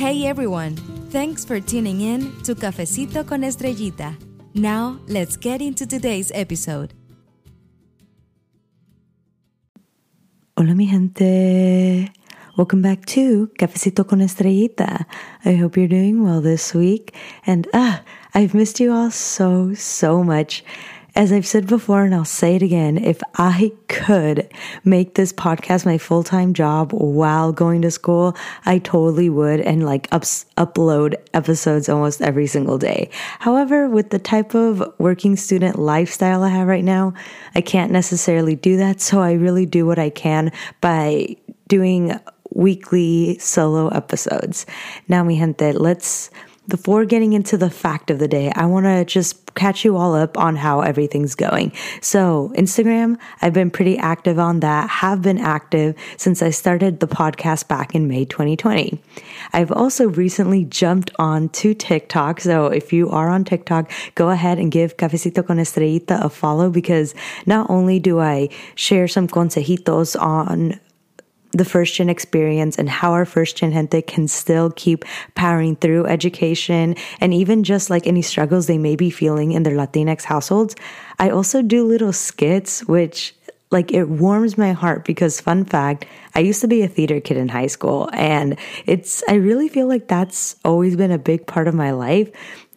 Hey everyone, thanks for tuning in to Cafecito con Estrellita. Now, let's get into today's episode. Hola mi gente. Welcome back to Cafecito con Estrellita. I hope you're doing well this week. And ah, I've missed you all so, so much. As I've said before, and I'll say it again, if I could make this podcast my full time job while going to school, I totally would and like ups, upload episodes almost every single day. However, with the type of working student lifestyle I have right now, I can't necessarily do that. So I really do what I can by doing weekly solo episodes. Now, mi gente, let's before getting into the fact of the day, I want to just catch you all up on how everything's going. So, Instagram, I've been pretty active on that, have been active since I started the podcast back in May 2020. I've also recently jumped on to TikTok. So, if you are on TikTok, go ahead and give Cafecito con Estrellita a follow because not only do I share some consejitos on the first gen experience and how our first gen gente can still keep powering through education and even just like any struggles they may be feeling in their Latinx households. I also do little skits, which like it warms my heart because fun fact, I used to be a theater kid in high school and it's, I really feel like that's always been a big part of my life.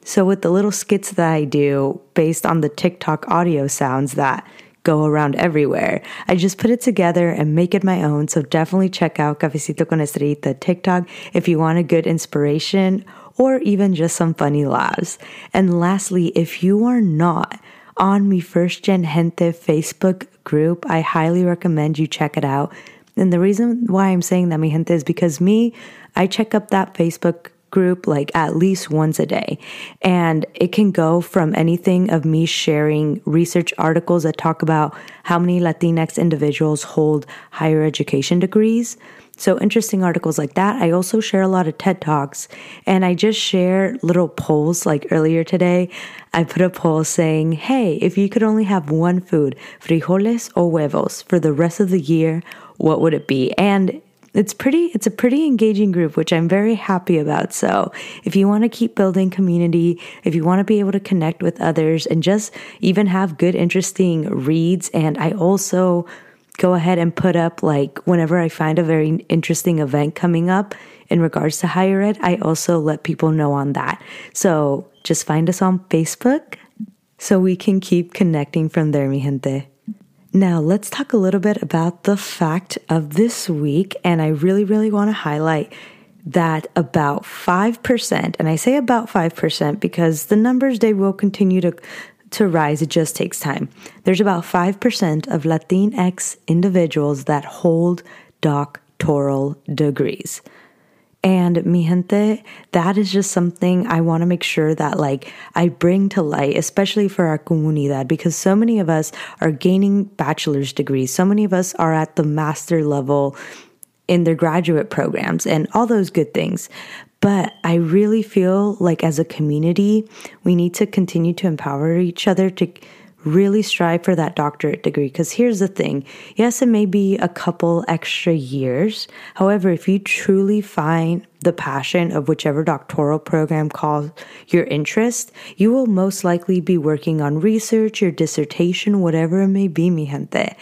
So with the little skits that I do based on the TikTok audio sounds that go around everywhere. I just put it together and make it my own. So definitely check out Cafecito con Estrellita TikTok if you want a good inspiration or even just some funny laughs. And lastly, if you are not on Mi First Gen Gente Facebook group, I highly recommend you check it out. And the reason why I'm saying that, mi gente, is because me, I check up that Facebook group like at least once a day. And it can go from anything of me sharing research articles that talk about how many Latinx individuals hold higher education degrees. So, interesting articles like that. I also share a lot of TED Talks and I just share little polls. Like earlier today, I put a poll saying, Hey, if you could only have one food, frijoles or huevos, for the rest of the year, what would it be? And it's pretty it's a pretty engaging group which i'm very happy about. So if you want to keep building community if you want to be able to connect with others and just even have good interesting reads and i also go ahead and put up like whenever i find a very interesting event coming up in regards to higher ed i also let people know on that. So just find us on facebook so we can keep connecting from there mi gente now, let's talk a little bit about the fact of this week. And I really, really want to highlight that about 5%, and I say about 5% because the numbers they will continue to to rise, it just takes time. There's about 5% of Latinx individuals that hold doctoral degrees. And mi gente, that is just something I want to make sure that like I bring to light, especially for our comunidad, because so many of us are gaining bachelor's degrees. So many of us are at the master level in their graduate programs and all those good things. But I really feel like as a community, we need to continue to empower each other to really strive for that doctorate degree. Because here's the thing yes, it may be a couple extra years. However, if you truly find the passion of whichever doctoral program calls your interest, you will most likely be working on research, your dissertation, whatever it may be, mi gente.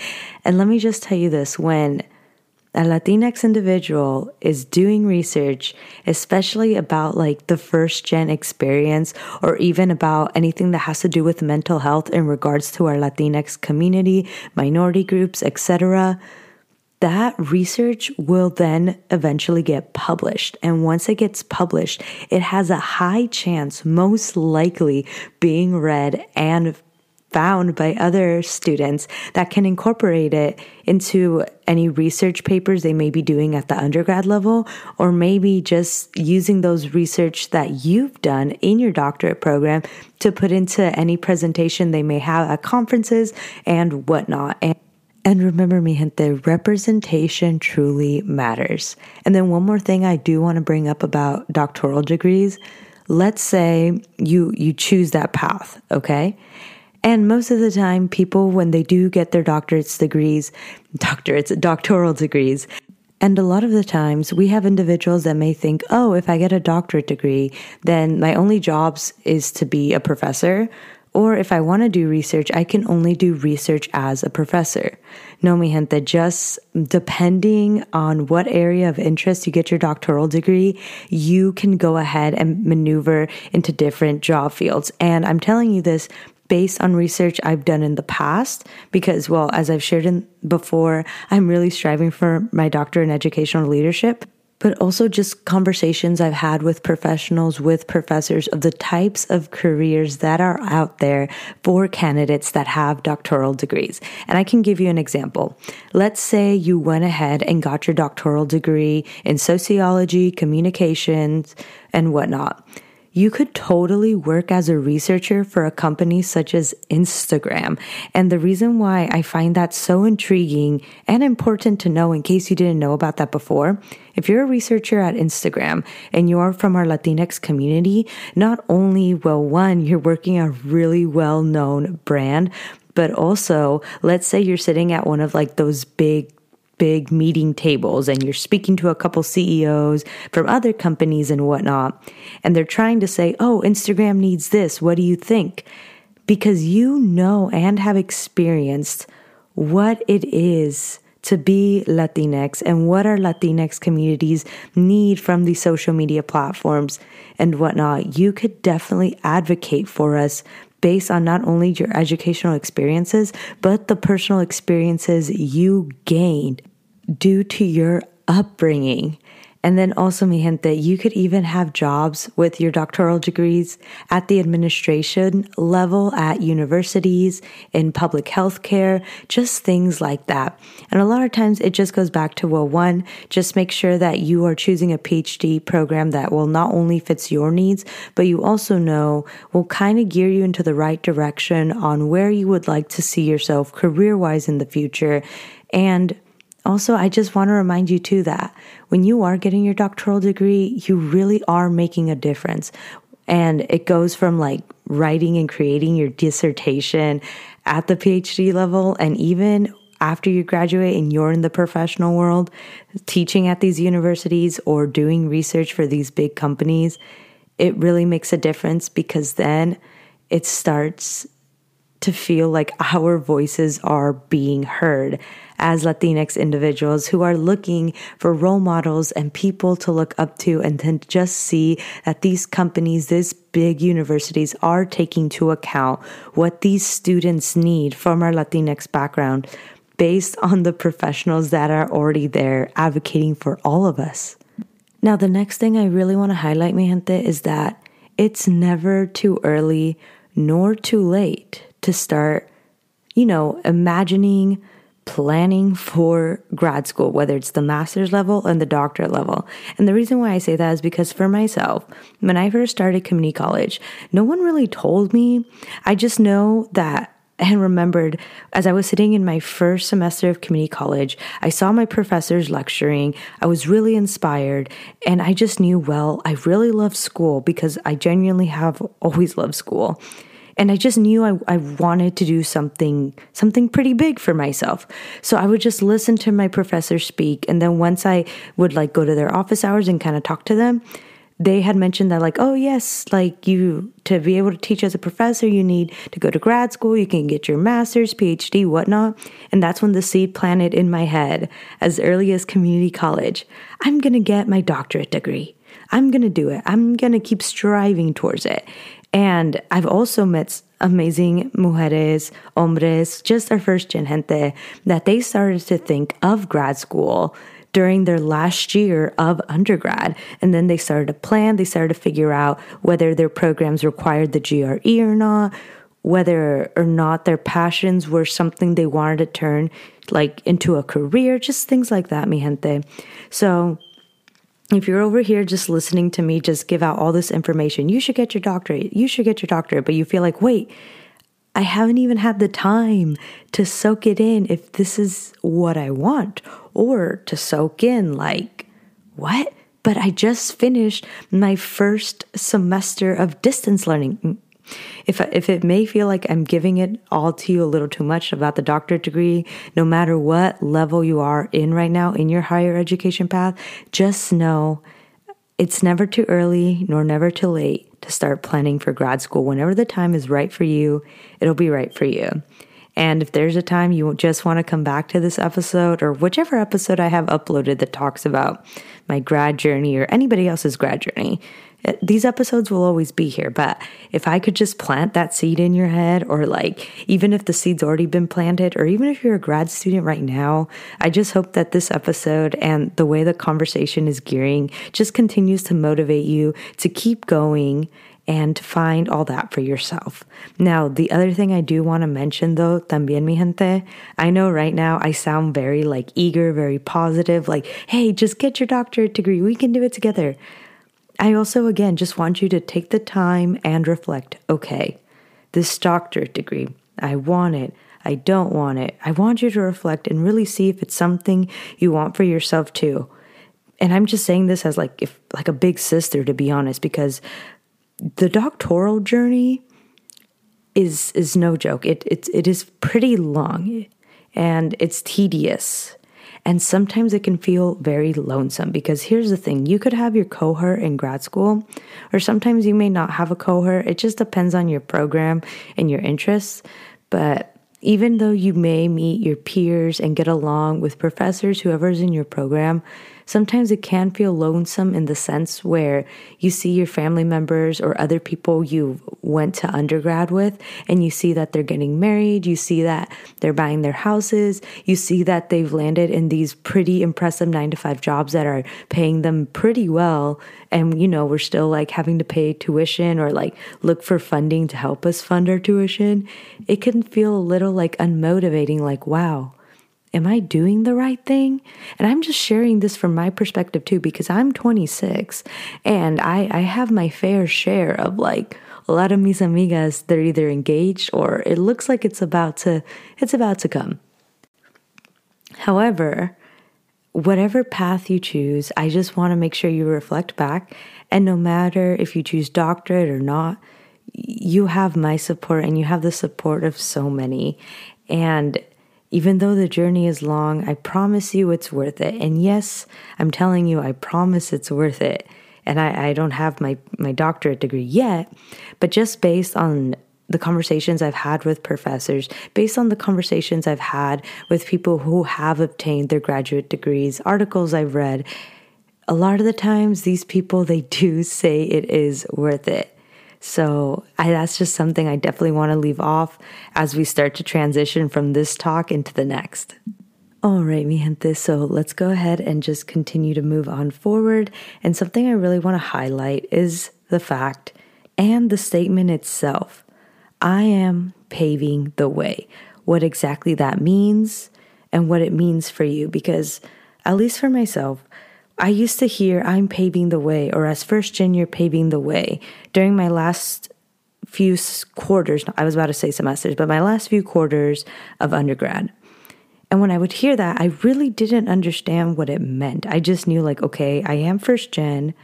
And let me just tell you this when a Latinx individual is doing research, especially about like the first gen experience or even about anything that has to do with mental health in regards to our Latinx community, minority groups, etc., that research will then eventually get published. And once it gets published, it has a high chance, most likely, being read and found by other students that can incorporate it into any research papers they may be doing at the undergrad level, or maybe just using those research that you've done in your doctorate program to put into any presentation they may have at conferences and whatnot. And and remember, mi gente, representation truly matters. And then one more thing I do want to bring up about doctoral degrees. Let's say you you choose that path, okay? And most of the time, people, when they do get their doctorate's degrees, doctorates, doctoral degrees, And a lot of the times we have individuals that may think, oh, if I get a doctorate degree, then my only jobs is to be a professor. Or if I want to do research, I can only do research as a professor. No, mi gente, just depending on what area of interest you get your doctoral degree, you can go ahead and maneuver into different job fields. And I'm telling you this based on research I've done in the past because, well, as I've shared in before, I'm really striving for my doctorate in educational leadership but also just conversations I've had with professionals, with professors of the types of careers that are out there for candidates that have doctoral degrees. And I can give you an example. Let's say you went ahead and got your doctoral degree in sociology, communications, and whatnot you could totally work as a researcher for a company such as Instagram. And the reason why I find that so intriguing and important to know, in case you didn't know about that before, if you're a researcher at Instagram and you are from our Latinx community, not only, well, one, you're working a really well known brand, but also, let's say you're sitting at one of like those big big meeting tables and you're speaking to a couple CEOs from other companies and whatnot, and they're trying to say, oh, Instagram needs this. What do you think? Because you know and have experienced what it is to be Latinx and what our Latinx communities need from these social media platforms and whatnot, you could definitely advocate for us based on not only your educational experiences, but the personal experiences you gained due to your upbringing. And then also, mi gente, you could even have jobs with your doctoral degrees at the administration level at universities, in public health care, just things like that. And a lot of times it just goes back to, well, one, just make sure that you are choosing a PhD program that will not only fits your needs, but you also know will kind of gear you into the right direction on where you would like to see yourself career wise in the future. And also, I just want to remind you too that when you are getting your doctoral degree, you really are making a difference. And it goes from like writing and creating your dissertation at the PhD level, and even after you graduate and you're in the professional world, teaching at these universities or doing research for these big companies, it really makes a difference because then it starts to feel like our voices are being heard as Latinx individuals who are looking for role models and people to look up to and then just see that these companies, these big universities are taking to account what these students need from our Latinx background based on the professionals that are already there advocating for all of us. Now, the next thing I really want to highlight, mi gente, is that it's never too early nor too late to start, you know, imagining, planning for grad school, whether it's the master's level and the doctorate level. And the reason why I say that is because for myself, when I first started community college, no one really told me. I just know that and remembered as I was sitting in my first semester of community college, I saw my professors lecturing. I was really inspired, and I just knew, well, I really love school because I genuinely have always loved school and I just knew I, I wanted to do something something pretty big for myself. So I would just listen to my professor speak, and then once I would like go to their office hours and kind of talk to them, they had mentioned that like oh yes like you to be able to teach as a professor you need to go to grad school you can get your master's phd whatnot. And that's when the seed planted in my head as early as community college. I'm gonna get my doctorate degree. I'm gonna do it. I'm gonna keep striving towards it and I've also met amazing mujeres, hombres, just our first gen gente, that they started to think of grad school during their last year of undergrad. And then they started to plan, they started to figure out whether their programs required the GRE or not, whether or not their passions were something they wanted to turn like into a career, just things like that, mi gente. So if you're over here just listening to me just give out all this information, you should get your doctorate, you should get your doctorate, but you feel like, wait, I haven't even had the time to soak it in if this is what I want, or to soak in, like, what? But I just finished my first semester of distance learning. If if it may feel like I'm giving it all to you a little too much about the doctorate degree, no matter what level you are in right now in your higher education path, just know it's never too early nor never too late to start planning for grad school. Whenever the time is right for you, it'll be right for you. And if there's a time you just want to come back to this episode or whichever episode I have uploaded that talks about my grad journey or anybody else's grad journey, eh, these episodes will always be here. But if I could just plant that seed in your head, or like even if the seed's already been planted, or even if you're a grad student right now, I just hope that this episode and the way the conversation is gearing just continues to motivate you to keep going and find all that for yourself. Now, the other thing I do want to mention though, también mi gente, I know right now I sound very like eager, very positive, like, hey, just get your doctorate degree. We can do it together. I also, again, just want you to take the time and reflect okay, this doctorate degree, I want it. I don't want it. I want you to reflect and really see if it's something you want for yourself too. And I'm just saying this as like if like a big sister to be honest because the doctoral journey is is no joke. It it it is pretty long and it's tedious and sometimes it can feel very lonesome because here's the thing you could have your cohort in grad school, or sometimes you may not have a cohort. It just depends on your program and your interests. But even though you may meet your peers and get along with professors, whoever's in your program, sometimes it can feel lonesome in the sense where you see your family members or other people you went to undergrad with and you see that they're getting married, you see that they're buying their houses, you see that they've landed in these pretty impressive 9 to 5 jobs that are paying them pretty well and you know, we're still like having to pay tuition or like look for funding to help us fund our tuition. It can feel a little like unmotivating like wow Am I doing the right thing? And I'm just sharing this from my perspective too, because I'm 26 and I, I have my fair share of like a lot of mis amigas, they're either engaged or it looks like it's about to, it's about to come. However, whatever path you choose, I just want to make sure you reflect back. And no matter if you choose doctorate or not, you have my support and you have the support of so many. And even though the journey is long, I promise you it's worth it. And yes, I'm telling you, I promise it's worth it. And I, I don't have my, my doctorate degree yet, but just based on the conversations I've had with professors, based on the conversations I've had with people who have obtained their graduate degrees, articles I've read, a lot of the times these people they do say it is worth it. So I, that's just something I definitely want to leave off as we start to transition from this talk into the next. All right, mi gente. So let's go ahead and just continue to move on forward. And something I really want to highlight is the fact and the statement itself I am paving the way. What exactly that means and what it means for you. Because, at least for myself, I used to hear I'm paving the way, or as first gen, you're paving the way. During my last few quarters, I was about to say semesters, but my last few quarters of undergrad. And when I would hear that, I really didn't understand what it meant. I just knew, like, okay, I am first gen.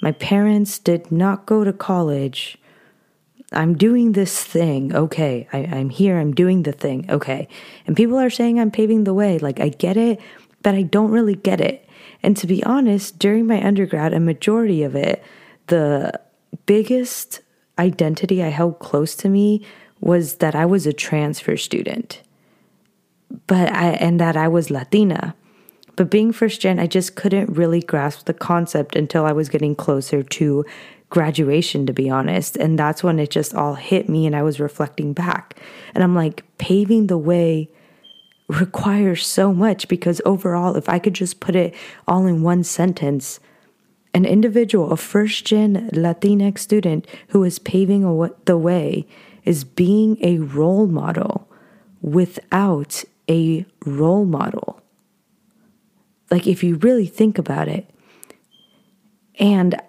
My parents did not go to college. I'm doing this thing. Okay. I, am here. I'm doing the thing. Okay. And people are saying I'm paving the way. Like, I get it, but I don't really get it. And to be honest, during my undergrad, a majority of it, the biggest identity I held close to me was that I was a transfer student. But I and that I was Latina. But being first gen, I just couldn't really grasp the concept until I was getting closer to graduation, to be honest. And that's when it just all hit me and I was reflecting back. And I'm like, paving the way requires so much because overall, if I could just put it all in one sentence, an individual, a first gen Latinx student who is paving the way, is being a role model without a role model. Like, if you really think about it. And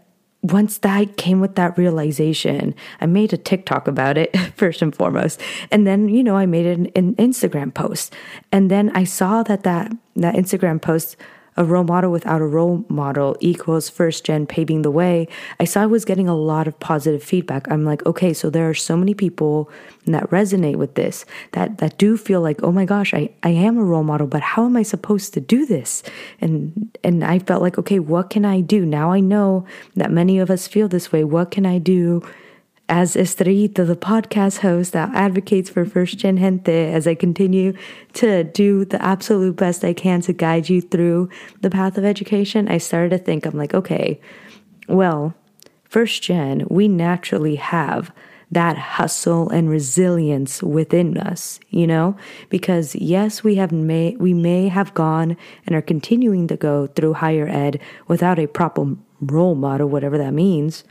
once that came with that realization, I made a TikTok about it first and foremost. And then, you know, I made an, an Instagram post. And then I saw that, that that Instagram post a role model without a role model equals first gen paving the way, I saw I was getting a lot of positive feedback. I'm like, okay, so there are so many people that resonate with this, that that do feel like, oh my gosh, I, I am a role model, but how am I supposed to do this? And and I felt like, okay, what can I do? Now I know that many of us feel this way. What can I do? As Estrellita, the podcast host that advocates for first gen gente, as I continue to do the absolute best I can to guide you through the path of education, I started to think, I'm like, okay, well, first gen, we naturally have that hustle and resilience within us, you know? Because yes, we have may we may have gone and are continuing to go through higher ed without a proper role model, whatever that means.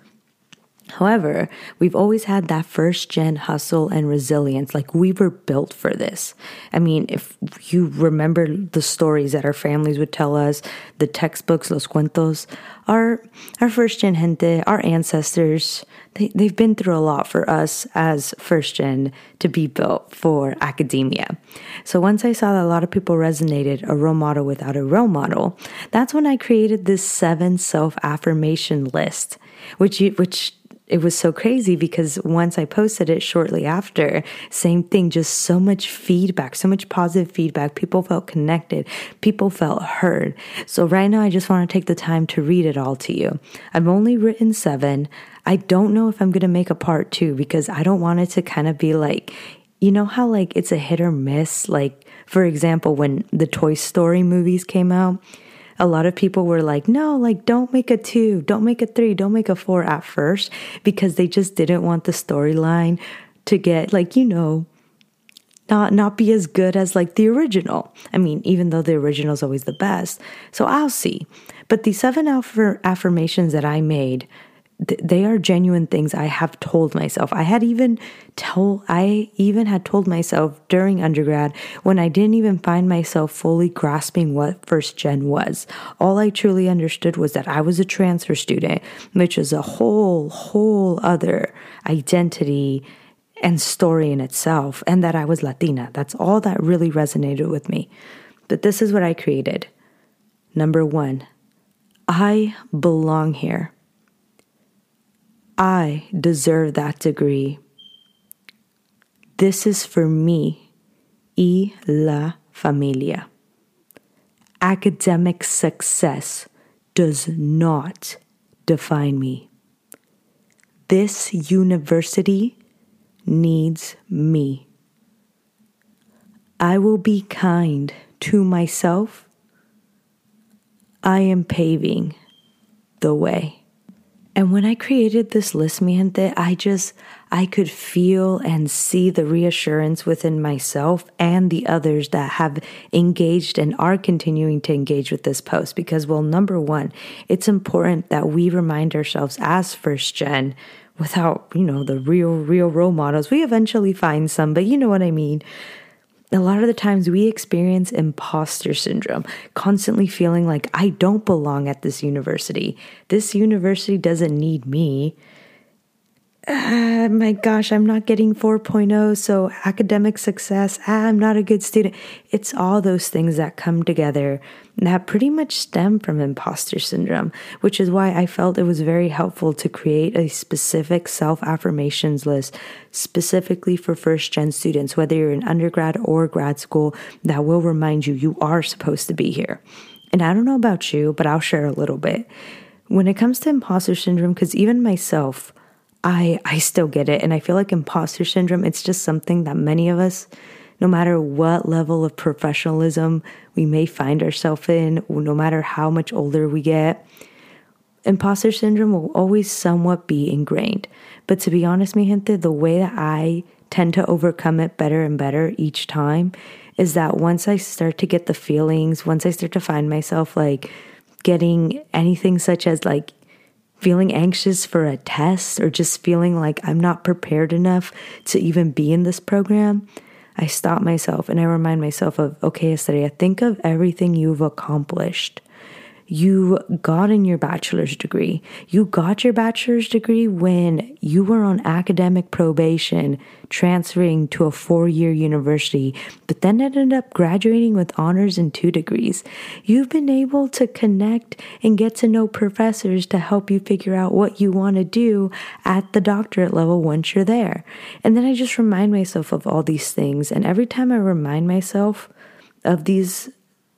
However, we've always had that first gen hustle and resilience. Like we were built for this. I mean, if you remember the stories that our families would tell us, the textbooks, los cuentos, our, our first gen gente, our ancestors, they, they've been through a lot for us as first gen to be built for academia. So once I saw that a lot of people resonated a role model without a role model, that's when I created this seven self affirmation list, which you, which it was so crazy because once I posted it shortly after, same thing, just so much feedback, so much positive feedback. People felt connected, people felt heard. So, right now, I just want to take the time to read it all to you. I've only written seven. I don't know if I'm going to make a part two because I don't want it to kind of be like, you know, how like it's a hit or miss? Like, for example, when the Toy Story movies came out, a lot of people were like, no, like, don't make a two, don't make a three, don't make a four at first because they just didn't want the storyline to get, like, you know, not not be as good as like the original. I mean, even though the original is always the best. So I'll see. But the seven affirmations that I made they are genuine things I have told myself. I had even told I even had told myself during undergrad when I didn't even find myself fully grasping what first gen was. All I truly understood was that I was a transfer student, which is a whole whole other identity and story in itself and that I was Latina. That's all that really resonated with me. But this is what I created. Number 1. I belong here. I deserve that degree. This is for me y la familia. Academic success does not define me. This university needs me. I will be kind to myself. I am paving the way. And when I created this list, mi gente, I just, I could feel and see the reassurance within myself and the others that have engaged and are continuing to engage with this post. Because, well, number one, it's important that we remind ourselves as first gen without, you know, the real, real role models. We eventually find some, but you know what I mean a lot of the times we experience imposter syndrome, constantly feeling like I don't belong at this university. This university doesn't need me ah, my gosh, I'm not getting 4.0, so academic success, ah, I'm not a good student. It's all those things that come together that pretty much stem from imposter syndrome, which is why I felt it was very helpful to create a specific self affirmations list specifically for first gen students, whether you're in undergrad or grad school, that will remind you you are supposed to be here. And I don't know about you, but I'll share a little bit. When it comes to imposter syndrome, because even myself, I I still get it and I feel like imposter syndrome it's just something that many of us no matter what level of professionalism we may find ourselves in, no matter how much older we get, imposter syndrome will always somewhat be ingrained. But to be honest, mi the way that I tend to overcome it better and better each time is that once I start to get the feelings, once I start to find myself like getting anything such as like feeling anxious for a test or just feeling like I'm not prepared enough to even be in this program, I stop myself and I remind myself of, okay, Estrella, think of everything you've accomplished. You gotten your bachelor's degree. You got your bachelor's degree when you were on academic probation, transferring to a four year university, but then ended up graduating with honors and two degrees. You've been able to connect and get to know professors to help you figure out what you want to do at the doctorate level once you're there. And then I just remind myself of all these things. And every time I remind myself of these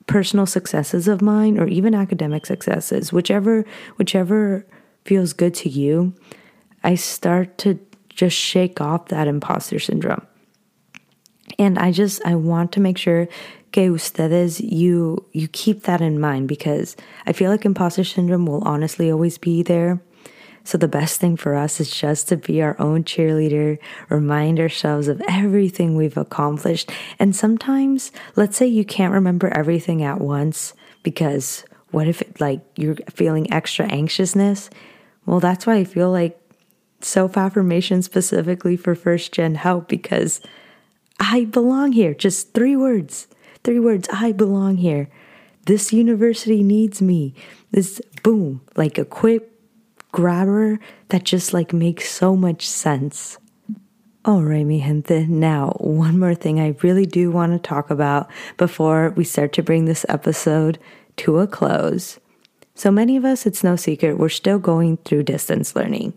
personal successes of mine or even academic successes, whichever whichever feels good to you, I start to just shake off that imposter syndrome. And I just I want to make sure que ustedes you you keep that in mind because I feel like imposter syndrome will honestly always be there. So, the best thing for us is just to be our own cheerleader, remind ourselves of everything we've accomplished. And sometimes, let's say you can't remember everything at once because what if it, like you're feeling extra anxiousness? Well, that's why I feel like self affirmation specifically for first gen help because I belong here. Just three words. Three words. I belong here. This university needs me. This boom, like equip, grabber that just like makes so much sense. All right, mi gente. Now, one more thing I really do want to talk about before we start to bring this episode to a close. So many of us, it's no secret, we're still going through distance learning.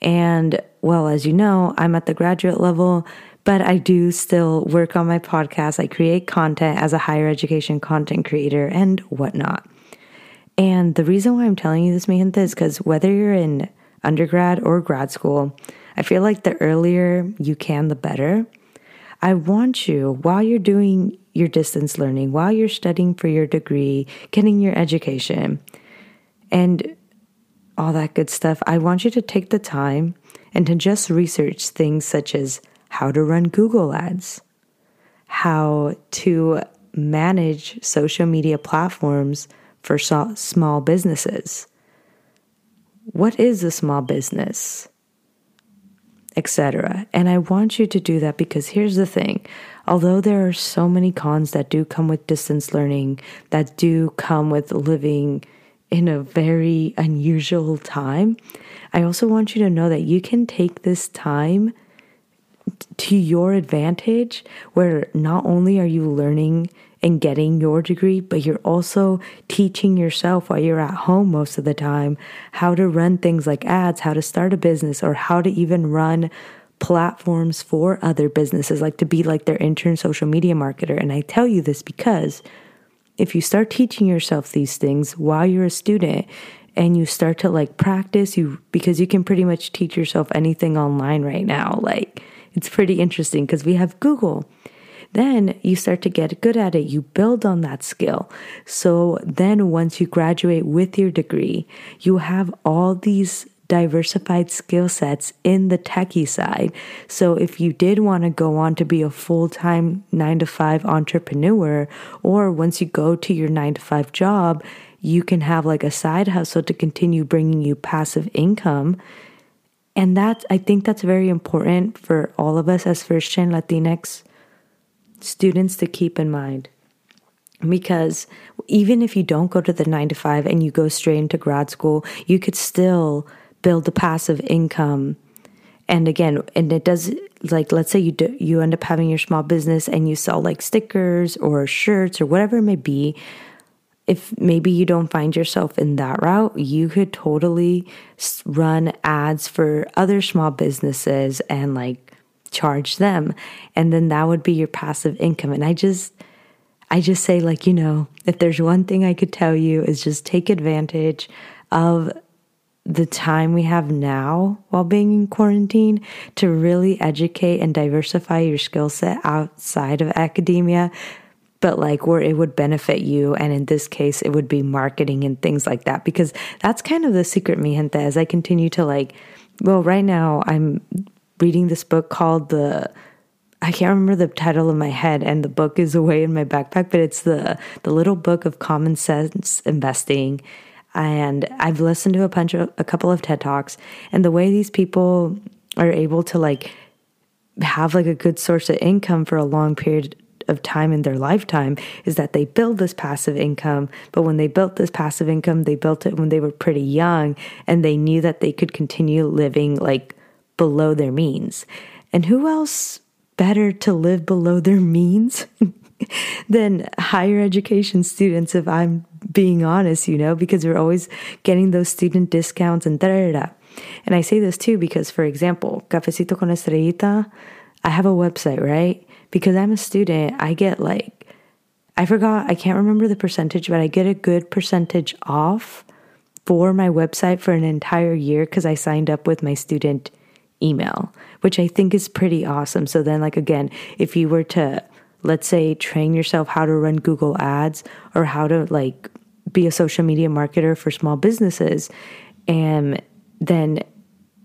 And well, as you know, I'm at the graduate level, but I do still work on my podcast. I create content as a higher education content creator and whatnot. And the reason why I'm telling you this, mi is because whether you're in undergrad or grad school, I feel like the earlier you can, the better. I want you, while you're doing your distance learning, while you're studying for your degree, getting your education, and all that good stuff, I want you to take the time and to just research things such as how to run Google Ads, how to manage social media platforms for small businesses. What is a small business? Etc. And I want you to do that because here's the thing although there are so many cons that do come with distance learning, that do come with living in a very unusual time, I also want you to know that you can take this time to your advantage where not only are you learning and getting your degree, but you're also teaching yourself while you're at home most of the time how to run things like ads, how to start a business, or how to even run platforms for other businesses, like to be like their intern social media marketer. And I tell you this because if you start teaching yourself these things while you're a student, and you start to like practice you because you can pretty much teach yourself anything online right now like it's pretty interesting because we have google then you start to get good at it. You build on that skill. So then once you graduate with your degree, you have all these diversified skill sets in the techie side. So if you did want to go on to be a full time nine to five entrepreneur, or once you go to your nine to five job, you can have like a side hustle to continue bringing you passive income. And that, I think that's very important for all of us as first gen Latinx students to keep in mind. Because even if you don't go to the nine to five and you go straight into grad school, you could still build a passive income. And again, and it does like let's say you do, you end up having your small business and you sell like stickers or shirts or whatever it may be. If maybe you don't find yourself in that route, you could totally run ads for other small businesses and like charge them and then that would be your passive income. And i just i just say like you know if there's one thing i could tell you is just take advantage of the time we have now while being in quarantine to really educate and diversify your skill set outside of academia but like where it would benefit you and in this case it would be marketing and things like that because that's kind of the secret mi gente as i continue to like well right now i'm reading this book called the I can't remember the title in my head and the book is away in my backpack, but it's the the little book of common sense investing. And I've listened to a bunch of a couple of TED Talks and the way these people are able to like have like a good source of income for a long period of time in their lifetime is that they build this passive income. But when they built this passive income, they built it when they were pretty young and they knew that they could continue living like below their means. And who else better to live below their means than higher education students, if I'm being honest, you know, because we're always getting those student discounts and da da da. And I say this too because, for example, Cafecito con Estrellita, I have a website, right? Because I'm a student, I get like, I forgot, I can't remember the percentage, but I get a good percentage off for my website for an entire year because I signed up with my student email, which I think is pretty awesome. So then, like, again, if you were to, let's say, train yourself how to run Google ads or how to like be a social media marketer for small businesses, and then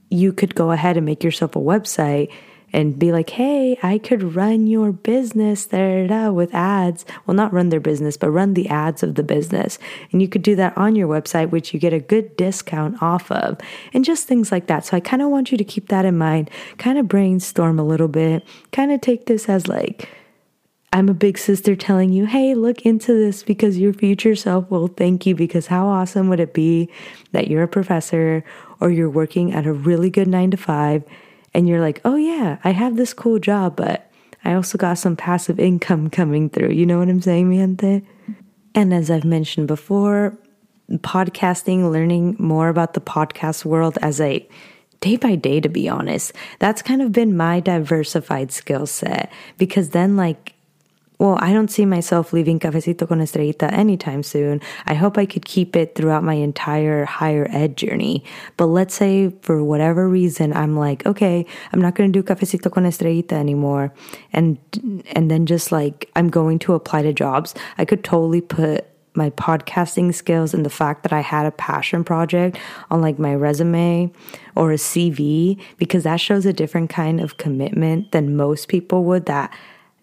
you could go ahead and make yourself a website and be like, hey, I could run your business with ads. Well, not run their business, but run the ads of the business. And you could do that on your website, which you get a good discount off of, and just things like that. So I kind of want you to keep that in mind, kind of brainstorm a little bit, kind of take this as like, I'm a big sister telling you, hey, look into this because your future self will thank you. Because how awesome would it be that you're a professor or you're working at a really good nine to five and you're like, oh, yeah, I have this cool job, but I also got some passive income coming through. You know what I'm saying, mi gente? And as I've mentioned before, podcasting, learning more about the podcast world as a day by day, to be honest, that's kind of been my diversified skill set because then, like, well, I don't see myself leaving Cafecito con Estrellita anytime soon. I hope I could keep it throughout my entire higher ed journey. But let's say for whatever reason, I'm like, okay, I'm not going to do Cafecito con Estrellita anymore. And, and then just like, I'm going to apply to jobs. I could totally put my podcasting skills and the fact that I had a passion project on like my resume or a CV because that shows a different kind of commitment than most people would that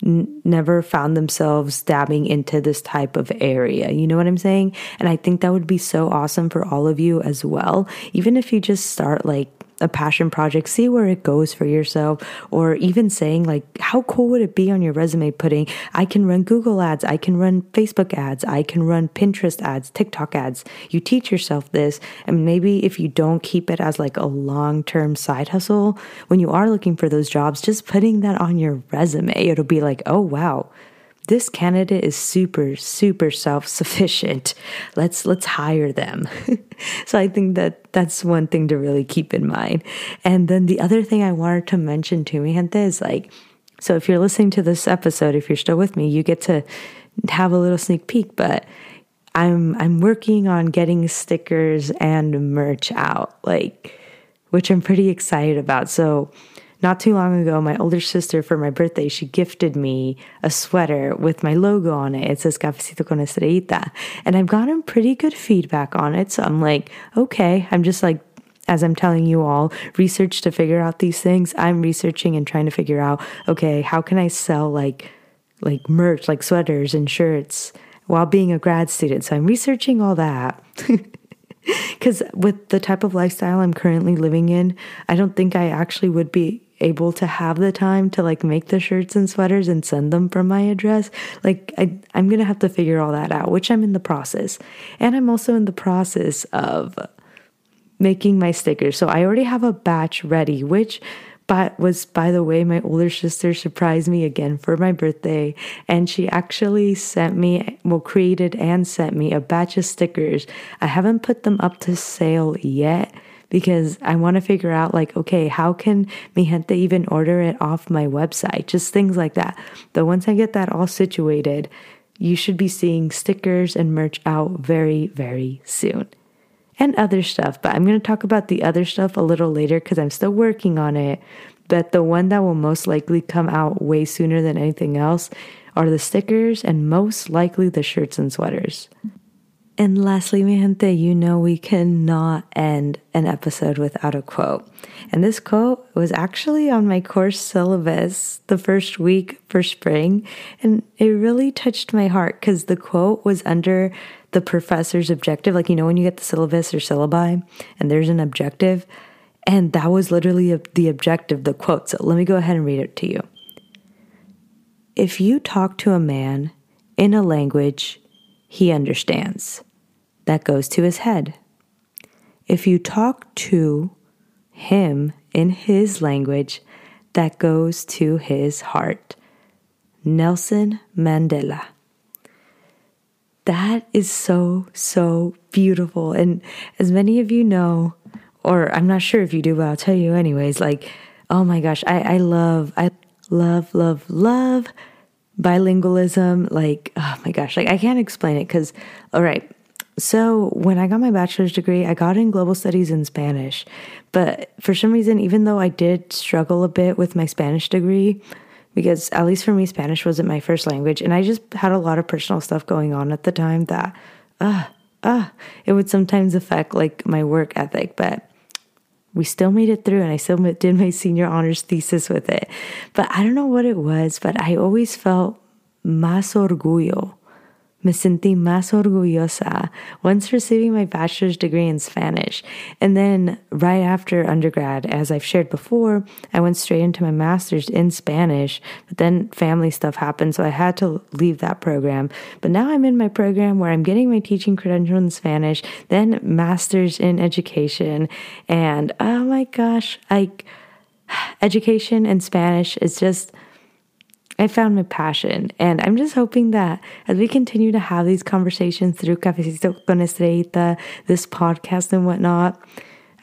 never found themselves dabbing into this type of area. You know what I'm saying? And I think that would be so awesome for all of you as well. Even if you just start like a passion project, see where it goes for yourself, or even saying, like, how cool would it be on your resume putting, I can run Google ads, I can run Facebook ads, I can run Pinterest ads, TikTok ads. You teach yourself this, and maybe if you don't keep it as like a long term side hustle, when you are looking for those jobs, just putting that on your resume, it'll be like, oh, wow this candidate is super super self-sufficient. Let's let's hire them. So i think that that's one thing to really keep in mind. And then the other thing i wanted to mention to me is like so if you're listening to this episode if you're still with me you get to have a little sneak peek but i'm i'm working on getting stickers and merch out like which i'm pretty excited about. So not too long ago, my older sister, for my birthday, she gifted me a sweater with my logo on it. It says Cafecito con Estrellita. And I've gotten pretty good feedback on it. So I'm like, okay, I'm just like, as I'm telling you all, research to figure out these things. I'm researching and trying to figure out, okay, how can I sell like, like merch, like sweaters and shirts while being a grad student? So I'm researching all that. Because with the type of lifestyle I'm currently living in, I don't think I actually would be able to have the time to like make the shirts and sweaters and send them from my address. Like I I'm to have to figure all that out, which I'm in the process. And I'm also in the process of making my stickers. So I already have a batch ready, which but was by the way my older sister surprised me again for my birthday and she actually sent me well created and sent me a batch of stickers i haven't put them up to sale yet because I want to figure out like, okay, how can mi gente even order it off my website? Just things like that. But once I get that all situated, you should be seeing stickers and merch out very, very soon. And other stuff, but I'm going to talk about the other stuff a little later because I'm still working on it. But the one that will most likely come out way sooner than anything else are the stickers and most likely the shirts and sweaters. And lastly, mi gente, you know we cannot end an episode without a quote. And this quote was actually on my course syllabus the first week for spring. And it really touched my heart because the quote was under the professor's objective. Like, you know, when you get the syllabus or syllabi and there's an objective. And that was literally the objective, the quote. So let me go ahead and read it to you. if you talk to a man in a language he understands, that goes to his head. If you talk to him in his language, that goes to his heart. Nelson Mandela. That is so, so beautiful. And as many of you know, or I'm not sure if you do, but I'll tell you anyways, like, oh my gosh, I, I love, I love, love, love bilingualism. Like, oh my gosh, like I can't explain it because, all right. So when I got my bachelor's degree, I got in global studies in Spanish. But for some reason, even though I did struggle a bit with my Spanish degree, because at least for me, Spanish wasn't my first language, and I just had a lot of personal stuff going on at the time that, ah, uh, ah, uh, it would sometimes affect like my work ethic. But we still made it through and I still did my senior honors thesis with it. But I don't know what it was, but I always felt más orgullo Me sentí más orgullosa once receiving my bachelor's degree in Spanish. And then, right after undergrad, as I've shared before, I went straight into my master's in Spanish. But then family stuff happened, so I had to leave that program. But now I'm in my program where I'm getting my teaching credential in Spanish, then master's in education. And oh my gosh, like education and Spanish is just I found my passion. And I'm just hoping that as we continue to have these conversations through Cafecito con Estrellita, this podcast and whatnot,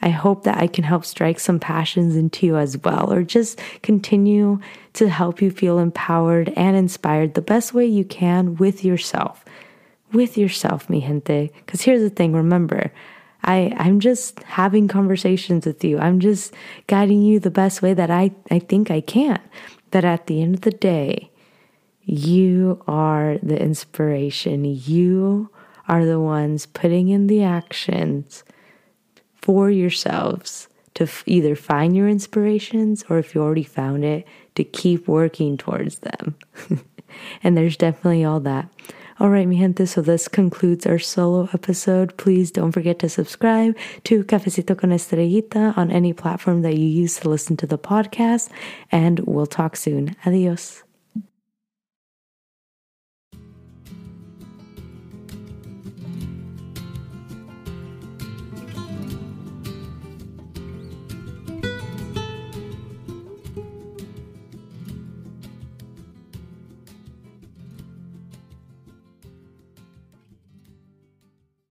I hope that I can help strike some passions into you as well, or just continue to help you feel empowered and inspired the best way you can with yourself. With yourself, mi gente. Because here's the thing remember, I, I'm just having conversations with you. I'm just guiding you the best way that I, I think I can that at the end of the day, you are the inspiration. You are the ones putting in the actions for yourselves to either find your inspirations or if you already found it, to keep working towards them. and there's definitely all that. All right, mi gente, so this concludes our solo episode. Please don't forget to subscribe to Cafecito con Estrellita on any platform that you use to listen to the podcast, and we'll talk soon. Adios.